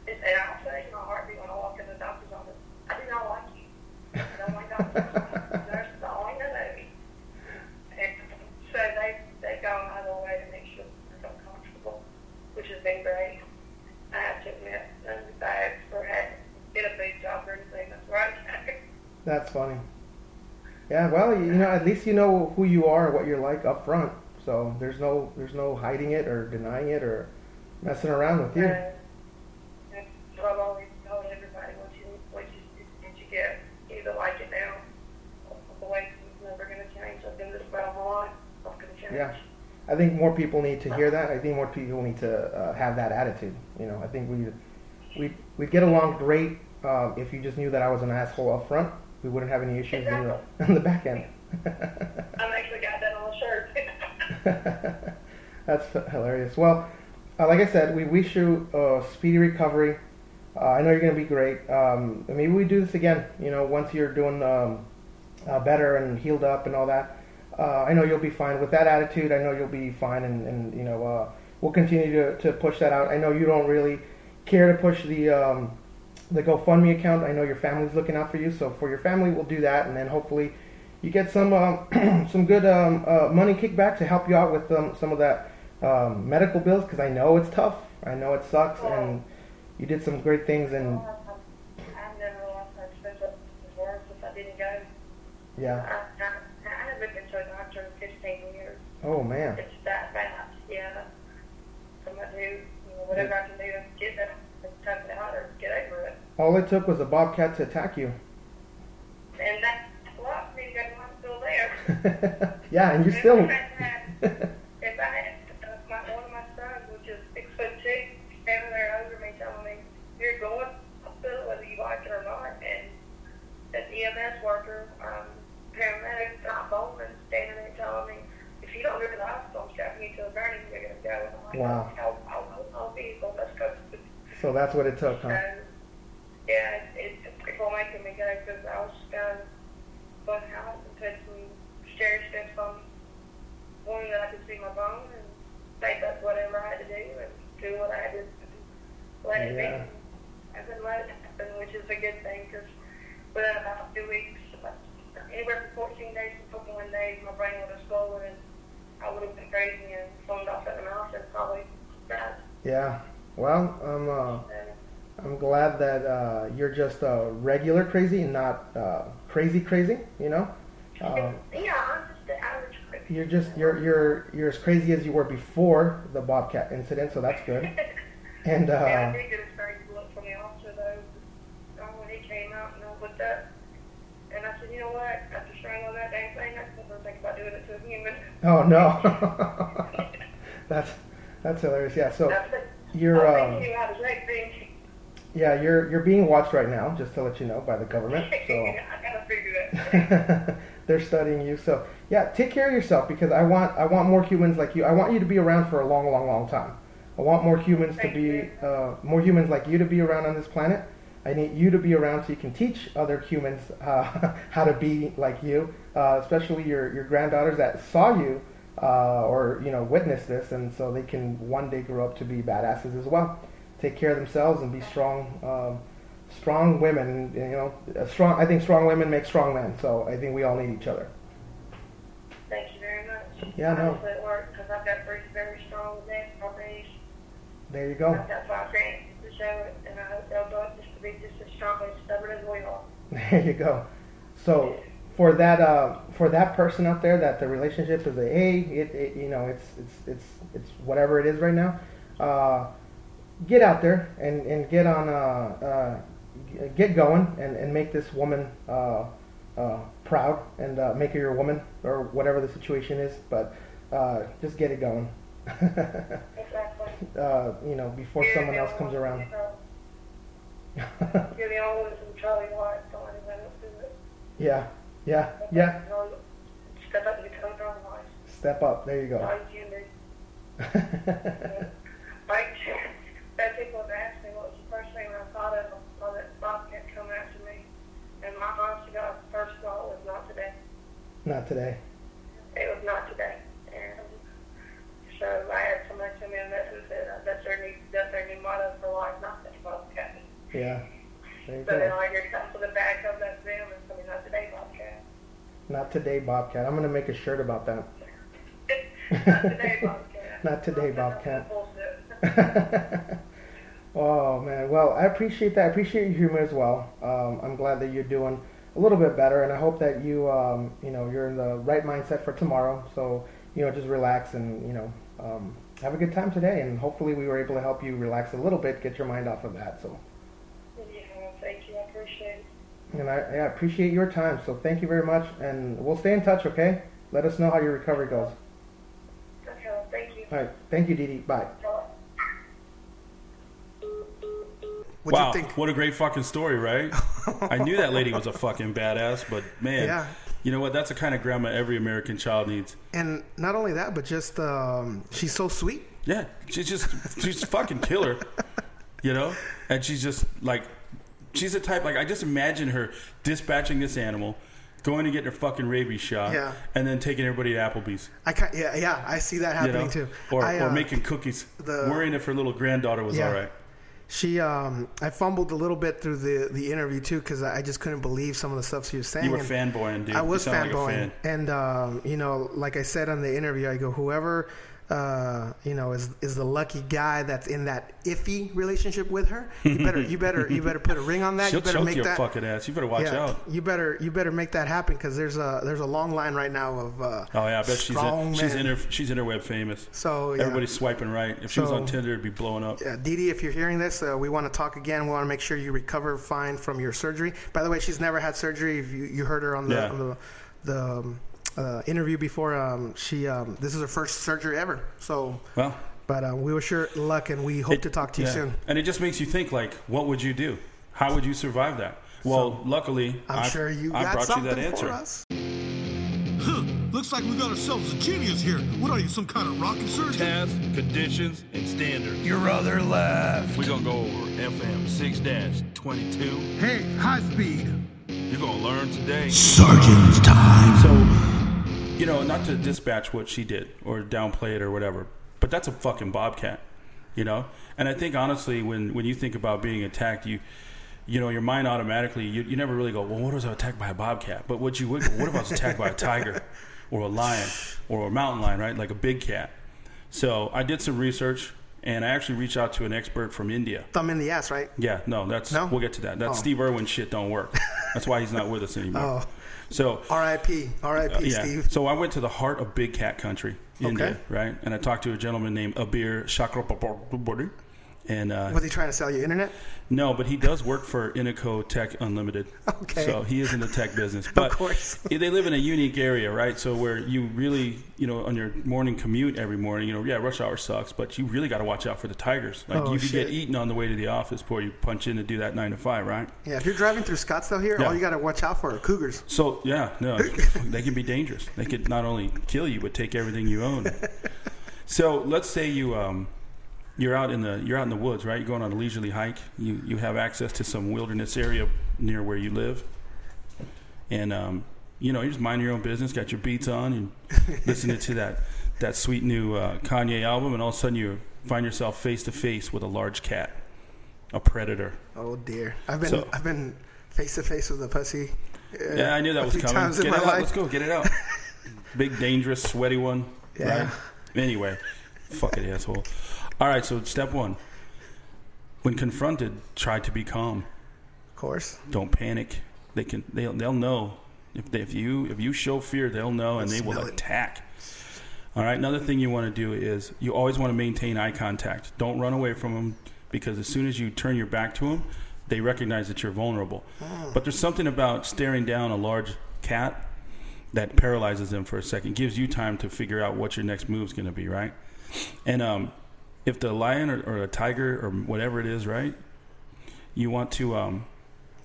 It's, and I'll say in my heartbeat when I walk in the doctor's office, I do not like you. I don't like doctors. Nurses don't like to know me. And so they, they've gone out of their way to make sure I feel comfortable, which has been great. I have to admit, none of the bags or had did a big job or anything. That's right. That's funny. Yeah, well, you know, at least you know who you are, and what you're like up front. So there's no there's no hiding it or denying it or messing around with you. Uh, that's what I've always told everybody. Once you, once you, once you get, you either like it now, or the way it's never going to change. I've been this about my life. It's not going to change. Yeah. I think more people need to hear that. I think more people need to uh, have that attitude. You know, I think we we we get along great um, if you just knew that I was an asshole up front. We wouldn't have any issues in the, [laughs] in the back end. [laughs] I've actually got that on a shirt. [laughs] That's hilarious. Well, uh, like I said, we wish you a speedy recovery. Uh, I know you're going to be great. Um, maybe we do this again. You know, once you're doing um, uh, better and healed up and all that. Uh, I know you'll be fine with that attitude. I know you'll be fine, and, and you know uh, we'll continue to, to push that out. I know you don't really care to push the um, the GoFundMe account. I know your family's looking out for you, so for your family, we'll do that, and then hopefully you get some um, [clears throat] some good um, uh, money kickback to help you out with um, some of that um, medical bills because I know it's tough. I know it sucks, and you did some great things, and I've never lost my expensive work if I didn't go. yeah. I, haven't been to a doctor in 15 years. Oh man, It's that bad. Yeah. So I do, you know, whatever I can do to get that, and tough it out or get over it. All it took was a bobcat to attack you. And lot for me to go to hospital there. [laughs] yeah, and you're still. If I had, if I had uh, my, one of my sons, which is six foot two, standing there over me telling me, you're going to hospital whether you like it or not. And an EMS worker, um, paramedic, not Bowman, standing there telling me, if you don't go to the hospital, I'm you to a gurney, you're going to go. And I'm like, Wow. I'll, I'll, I'll, I'll be, so let's go. so that's what it took, huh? So, yeah, it, it, all making me go because I was just going to one house and put some stair steps on one that I could see my bone and think that's whatever I had to do and do what I had to do. Let it be. I've been let it happen, which is a good thing because within about two weeks, about anywhere from 14 days to 21 days, my brain would have swollen and I would have been crazy and foamed off at the mouth and probably died. Yeah. Well, I'm uh, So, I'm glad that uh, you're just uh, regular crazy and not uh, crazy crazy. You know. Um, yeah, I'm just the average crazy. you're just you're you're you're as crazy as you were before the Bobcat incident, so that's good. [laughs] And yeah, I uh, did get a strange look from the officer though. Uh, when he came out and I looked up, and I said, you know what? After strangling that dang thing, I never think about doing it to a human. [laughs] oh no, [laughs] that's that's hilarious. Yeah, so you're I um, think you how to make things. Yeah you're you're being watched right now, just to let you know by the government. [laughs] So. I gotta figure that. [laughs] they're studying you. So yeah, take care of yourself because I want I want more humans like you. I want you to be around for a long, long, long time. I want more humans to be uh, more humans like you to be around on this planet. I need you to be around so you can teach other humans uh, [laughs] how to be like you, uh, especially your your granddaughters that saw you uh, or you know witnessed this, and so they can one day grow up to be badasses as well. Take care of themselves and be strong. Um, strong women, you know, a strong. I think strong women make strong men. So I think we all need each other. Thank you very much. Yeah, it worked because I've got three very strong men properties. There you go. I've got five grandkids to show it, and I hope they'll both just to be just as strong and stubborn as we are. [laughs] There you go. So for that uh, for that person out there that the relationship is a hey, it, it you know it's it's it's it's whatever it is right now. Uh, get out there and, and get on uh, uh, get going and, and make this woman uh, uh, proud and uh, make her your woman or whatever the situation is. But uh, just get it going. Exactly. [laughs] uh, you know before You're someone else comes around. [laughs] You're the only one Charlie White. Don't let anyone else do it. yeah, yeah, yeah. Step up your life. Step up. There you go. All [laughs] you can do. Like, that people have asked me what was the first thing I thought of when that bobcat come after me. And my honest to God, first thought was not today. Not today. It was not today. And so I had somebody tell me that who said uh, that's their new that's their new motto for life, not that bobcat. Yeah. There you So then all I hear comes to the back of that them and something not today bobcat. Not today, Bobcat. I'm gonna make a shirt about that. [laughs] not today bobcat. [laughs] Not today, Bobcat. [laughs] oh man. Well, I appreciate that. I appreciate your humor as well. Um, I'm glad that you're doing a little bit better, and I hope that you, um, you know, you're in the right mindset for tomorrow. So, you know, just relax and you know, um, have a good time today. And hopefully, we were able to help you relax a little bit, get your mind off of that. So, yeah, thank you. I appreciate it. and I, I appreciate your time. So, thank you very much, and we'll stay in touch. Okay? Let us know how your recovery goes. Okay, thank you. All right. Thank you, Dee. Bye. Bye. What'd wow, you think? what a great fucking story, right? I knew that lady was a fucking badass, but man, Yeah. you know what? That's the kind of grandma every American child needs. And not only that, but just um, she's so sweet. Yeah, she's just she's fucking killer, you know. And she's just like she's the type like I just imagine her dispatching this animal, going to get her fucking rabies shot, Yeah. and then taking everybody to Applebee's, I can yeah yeah I see that you happening know, too. or I, or uh, making cookies, the- worrying if her little granddaughter was Yeah. all right. She, um, I fumbled a little bit through the, the interview too because I just couldn't believe some of the stuff she was saying. You were and fanboying, dude. I was sound like a fanboying, fan. and um, you know, like I said on the interview, I go, whoever, uh, you know, is is the lucky guy that's in that iffy relationship with her. You better, you better, you better put a ring on that. She'll you better choke make your that. fucking ass. You better watch yeah, out. you better, you better make that happen because there's a there's a long line right now of. Uh, Oh yeah, I bet she's in, she's inter, she's interweb famous. So yeah. Everybody's swiping right. If she was on Tinder, it'd be blowing up. Yeah, Dee Dee, if you're hearing this, uh, we want to talk again. We want to make sure you recover fine from your surgery. By the way, she's never had surgery. If you, you heard her on the Yeah. on the, the um, uh, interview before, um, she um, this is her first surgery ever. So, Well, but uh, we wish her luck, and we hope It- to talk to you yeah. soon. And it just makes you think, like, what would you do? How would you survive that? Well, luckily, I'm I've- sure you I got brought you something that answer. for us. Huh, looks like we got ourselves a genius here. What are you, some kind of rocket surgeon? Tasks, conditions, and standards. Your other left. We're gonna go over FM 6-22. Hey, high speed. You're gonna learn today. Sergeant's time. So, you know, not to dispatch what she did or downplay it or whatever, but that's a fucking bobcat, you know. And I think honestly, when when you think about being attacked, you you know, your mind automatically you, you never really go, well, what was I attacked by a bobcat? But what you would, what if I was attacked by a tiger or a lion or a mountain lion, right? Like a big cat. So I did some research and I actually reached out to an expert from India. Thumb in the ass, right? Yeah, no, that's No? we'll get to that. That Oh. Steve Irwin shit don't work. That's why he's not with us anymore. Oh. So R.I.P. R.I.P. uh, yeah. Steve. So I went to the heart of big cat country, India, Okay. right? And I talked to a gentleman named Abir Chakraborty. And uh, Was he trying to sell you internet? no, but he does work for Inico Tech Unlimited. [laughs] Okay. So he is in the tech business. [laughs] But of course. [laughs] they live in a unique area, right? So where you really, you know, on your morning commute every morning, you know, yeah, rush hour sucks, but you really got to watch out for the tigers. Like Oh, you could shit. get eaten on the way to the office before you punch in to do that nine to five, right? Yeah, if you're driving through Scottsdale here, Yeah. all you got to watch out for are cougars. So yeah, no, they can be dangerous. They could not only kill you but take everything you own. So let's say you um, you're out in the you're out in the woods, right? You're going on a leisurely hike. You you have access to some wilderness area near where you live, and um, you know you just mind your own business, got your beats on, and [laughs] listening to that that sweet new uh, Kanye album, and all of a sudden you find yourself face to face with a large cat, a predator. Oh dear, I've been So- I've been face to face with a pussy. uh, Yeah, I knew that was coming. Get it out. life. Let's go. Get it out. [laughs] Big, dangerous, sweaty one. Yeah. Right? Anyway, fucking asshole. All right. So step one: when confronted, try to be calm. Of course. Don't panic. They can. They'll. They'll know if they, if you if you show fear, they'll know and they will smell it. attack. All right. Another thing you want to do is you always want to maintain eye contact. Don't run away from them because as soon as you turn your back to them, they recognize that you're vulnerable. But there's something about staring down a large cat that paralyzes them for a second, gives you time to figure out what your next move's going to be, right? And um, if the lion or, or a tiger or whatever it is, right, you want to, um,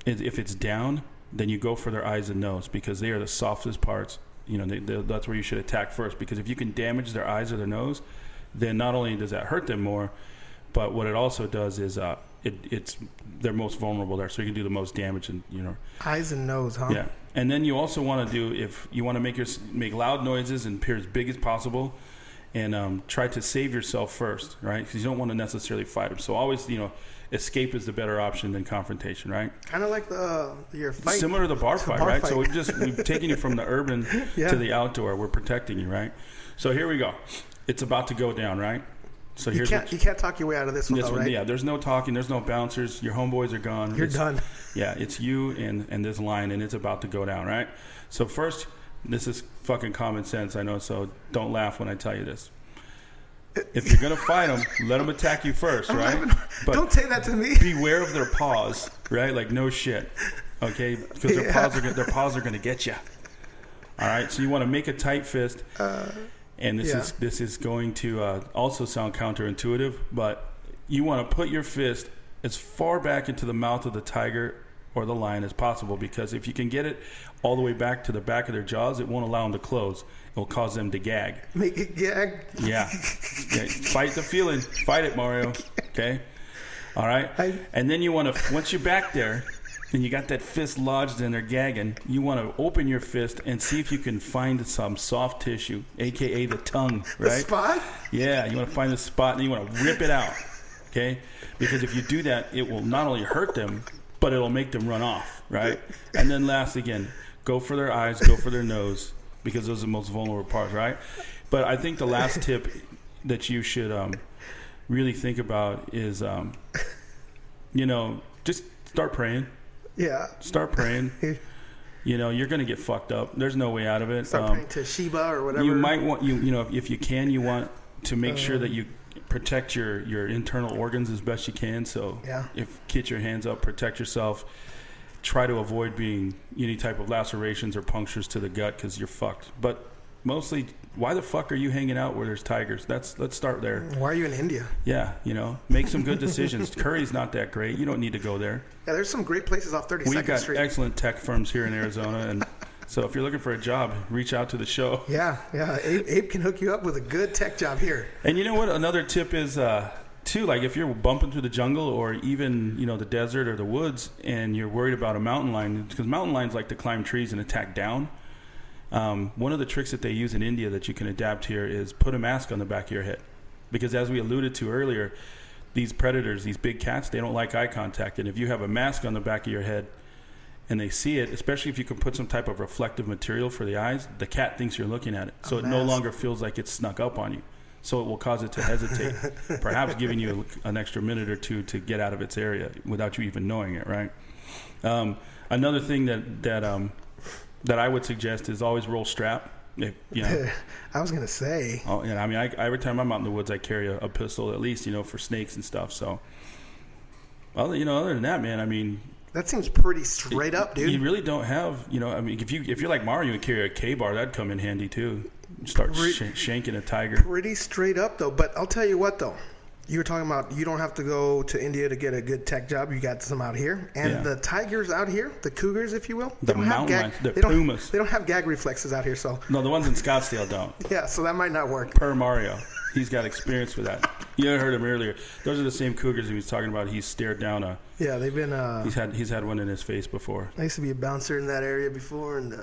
if if it's down, then you go for their eyes and nose because they are the softest parts. You know, they, they, that's where you should attack first because if you can damage their eyes or their nose, then not only does that hurt them more, but what it also does is uh, it, it's they're most vulnerable there, so you can do the most damage and you know Eyes and nose, huh? yeah, and then you also want to do if you want to make your make loud noises and appear as big as possible, and um, try to save yourself first, right? Because you don't want to necessarily fight them. So always, you know, escape is the better option than confrontation, right? Kind of like the your fight. Similar to the bar fight, bar right? So we've just we've taken you from the urban [laughs] Yeah. to the outdoor. We're protecting you, right? So here we go. It's about to go down, right? So You here's can't you can't talk your way out of this one, though, right? yeah. There's no talking. There's no bouncers. Your homeboys are gone. You're It's- done. yeah, it's you and, and this line, and it's about to go down, right? So, first, this is fucking common sense, I know, so don't laugh when I tell you this. If you're going to fight them, let them attack you first, right? Don't say that to me. beware of their paws, right? Like, no shit, okay? Because their, paws are, gonna- their paws are going to get you. All right, so you want to make a tight fist, and this yeah. is this is going to uh, also sound counterintuitive, but you want to put your fist as far back into the mouth of the tiger or the lion as possible because if you can get it all the way back to the back of their jaws, it won't allow them to close. It will cause them to gag. Make it gag. Yeah. yeah. Fight the feeling. Fight it, Mario. Okay. All right. I- and then you want to once you're back there and you got that fist lodged in they're gagging, you want to open your fist and see if you can find some soft tissue, aka the tongue, right? The spot. Yeah, you want to find the spot and you want to rip it out. Okay? Because if you do that, it will not only hurt them, but it'll make them run off, right? And then last again, go for their eyes, go for their nose, because those are the most vulnerable parts, right? But I think the last [laughs] tip that you should um, really think about is, um, you know, just start praying. Yeah. Start praying. [laughs] You know, you're going to get fucked up. There's no way out of it. Start Um, praying to Shiva or whatever. you might want you you know if, if you can you want to make sure Uh. that you protect your your internal organs as best you can so Yeah. if get your hands up protect yourself try to avoid being any type of lacerations or punctures to the gut because you're fucked but mostly why the fuck are you hanging out where there's tigers that's let's start there Why are you in India? yeah you know make some good decisions [laughs] curry's not that great you don't need to go there Yeah, there's some great places off 32nd Street. we've got Street. excellent tech firms here in arizona and so if you're looking for a job reach out to the show [laughs] yeah, yeah. Abe, Abe can hook you up with a good tech job here. And you know what? Another tip is uh, too. Like if you're bumping through the jungle or even you know the desert or the woods, and you're worried about a mountain lion because mountain lions like to climb trees and attack down. Um, one of the tricks that they use in India that you can adapt here is put a mask on the back of your head, because as we alluded to earlier, these predators, these big cats, they don't like eye contact, and if you have a mask on the back of your head. And they see it, especially if you can put some type of reflective material for the eyes. The cat thinks you're looking at it, so it no longer feels like it's snuck up on you. So it will cause it to hesitate, [laughs] perhaps giving you an extra minute or two to get out of its area without you even knowing it, right? Um, another thing that that um, that I would suggest is always roll strap. If, you know, [laughs] I was gonna say. oh, yeah, I mean, I, every time I'm out in the woods, I carry a, a pistol at least, you know, for snakes and stuff. So, well, you know, other than that, man, I mean, That seems pretty straight up, dude. you really don't have, you know, I mean, if you if you're like Mario and carry a Ka-Bar, that'd come in handy too. Start sh- shanking a tiger. pretty straight up though. But I'll tell you what though. You were talking about you don't have to go to India to get a good tech job. You got some out here, and Yeah. the tigers out here, the cougars, if you will, The don't have mountain gag. lions, the they don't, pumas. They don't have gag reflexes out here, so No, the ones in Scottsdale don't. [laughs] yeah. So that might not work. Per Mario, he's got experience with that. You heard him earlier. Those are the same cougars he was talking about. He's stared down a. Yeah, they've been. Uh, He's had he's had one in his face before. I used to be a bouncer in that area before, and uh,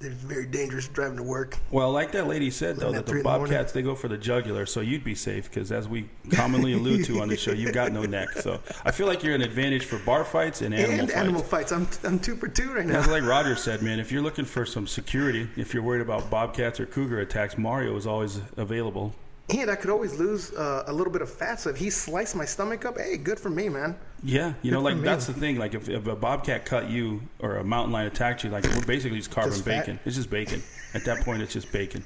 they're very dangerous driving to work. Well, like that lady said though, that the in the bobcats they go for the jugular, so you'd be safe because as we commonly allude to on the show, you've got no neck. So I feel like you're an advantage for bar fights and animal and fights. animal fights. I'm I'm two for two right now. That's like Roger said, man. If you're looking for some security, if you're worried about bobcats or cougar attacks, Mario is always available. And I could always lose uh, a little bit of fat. So if he sliced my stomach up, hey, good for me, man. Yeah, you know, Good for like that's the thing. Like if, if a bobcat cut you or a mountain lion attacked you, like we're basically just carving Just bacon. It's just bacon. At that point, it's just bacon.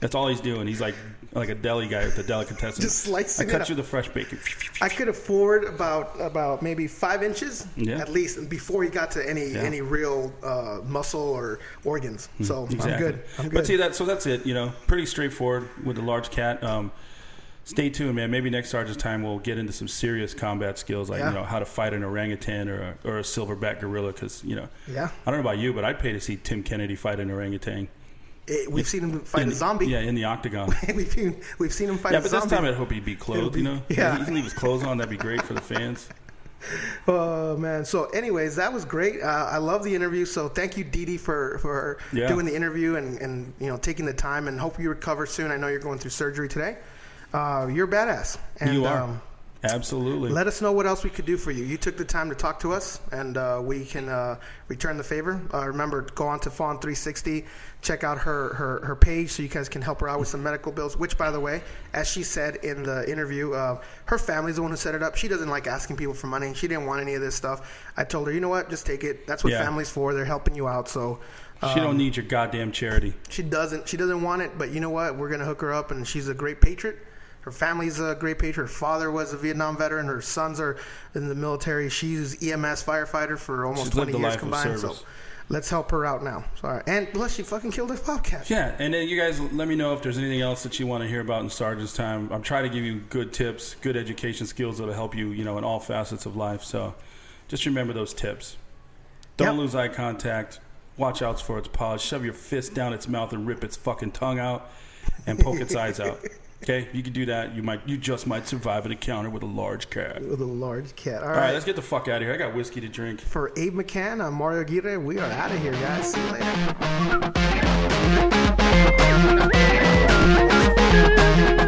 That's all he's doing. He's like like a deli guy with the delicatessen. Just slicing I cut you the fresh bacon. I could afford about about maybe five inches Yeah. at least before he got to any Yeah. any real uh, muscle or organs. So I'm good. I'm good. But see that, so that's it. You know, pretty straightforward with the large cat. Um, stay tuned, man. Maybe next Sergeant's time we'll get into some serious combat skills, like Yeah. you know how to fight an orangutan or a, or a silverback gorilla. Because you know, Yeah. I don't know about you, but I'd pay to see Tim Kennedy fight an orangutan. Eh, we've seen him fight In- a zombie. Yeah, in the octagon. [laughs] we've seen we've seen him fight yeah, a but zombie. this time I'd hope he'd be clothed. be- you know, yeah. he can leave his clothes on. That'd be great for the fans. [laughs] Oh man! So, anyways, that was great. Uh, I love the interview. So, thank you, Dee Dee, for for Yeah. doing the interview and and you know taking the time. And hope you recover soon. I know you're going through surgery today. Uh, you're badass. And, you are Um, absolutely. let us know what else we could do for you. You took the time to talk to us, and uh, we can uh, return the favor. Uh, remember, go on to Fawn 360, check out her, her her page so you guys can help her out with some medical bills. Which, by the way, as she said in the interview, uh, her family's the one who set it up. She doesn't like asking people for money. She didn't want any of this stuff. I told her, you know what, just take it. That's what Yeah. family's for. They're helping you out. So. she um, don't need your goddamn charity. she doesn't. She doesn't want it. But you know what? We're gonna hook her up, and she's a great patriot. Her family's a great patriot. Her father was a Vietnam veteran. Her sons are in the military. She's EMS firefighter for almost She's 20 years combined. So let's help her out now. Sorry. And plus, she fucking killed a bobcat. Yeah, and then you guys let me know if there's anything else that you want to hear about in Sergeant's time. I'm trying to give you good tips, good education skills that'll help you, you know, in all facets of life. So just remember those tips. Don't Yep. lose eye contact. Watch out for its paws. Shove your fist down its mouth and rip its fucking tongue out and poke its eyes out. [laughs] Okay, you can do that. You might, you just might survive an encounter with a large cat. With a large cat. All All right. right, let's get the fuck out of here. I got whiskey to drink. For Abe McCann, I'm Mario Aguirre. We are out of here, guys. See you later. [laughs]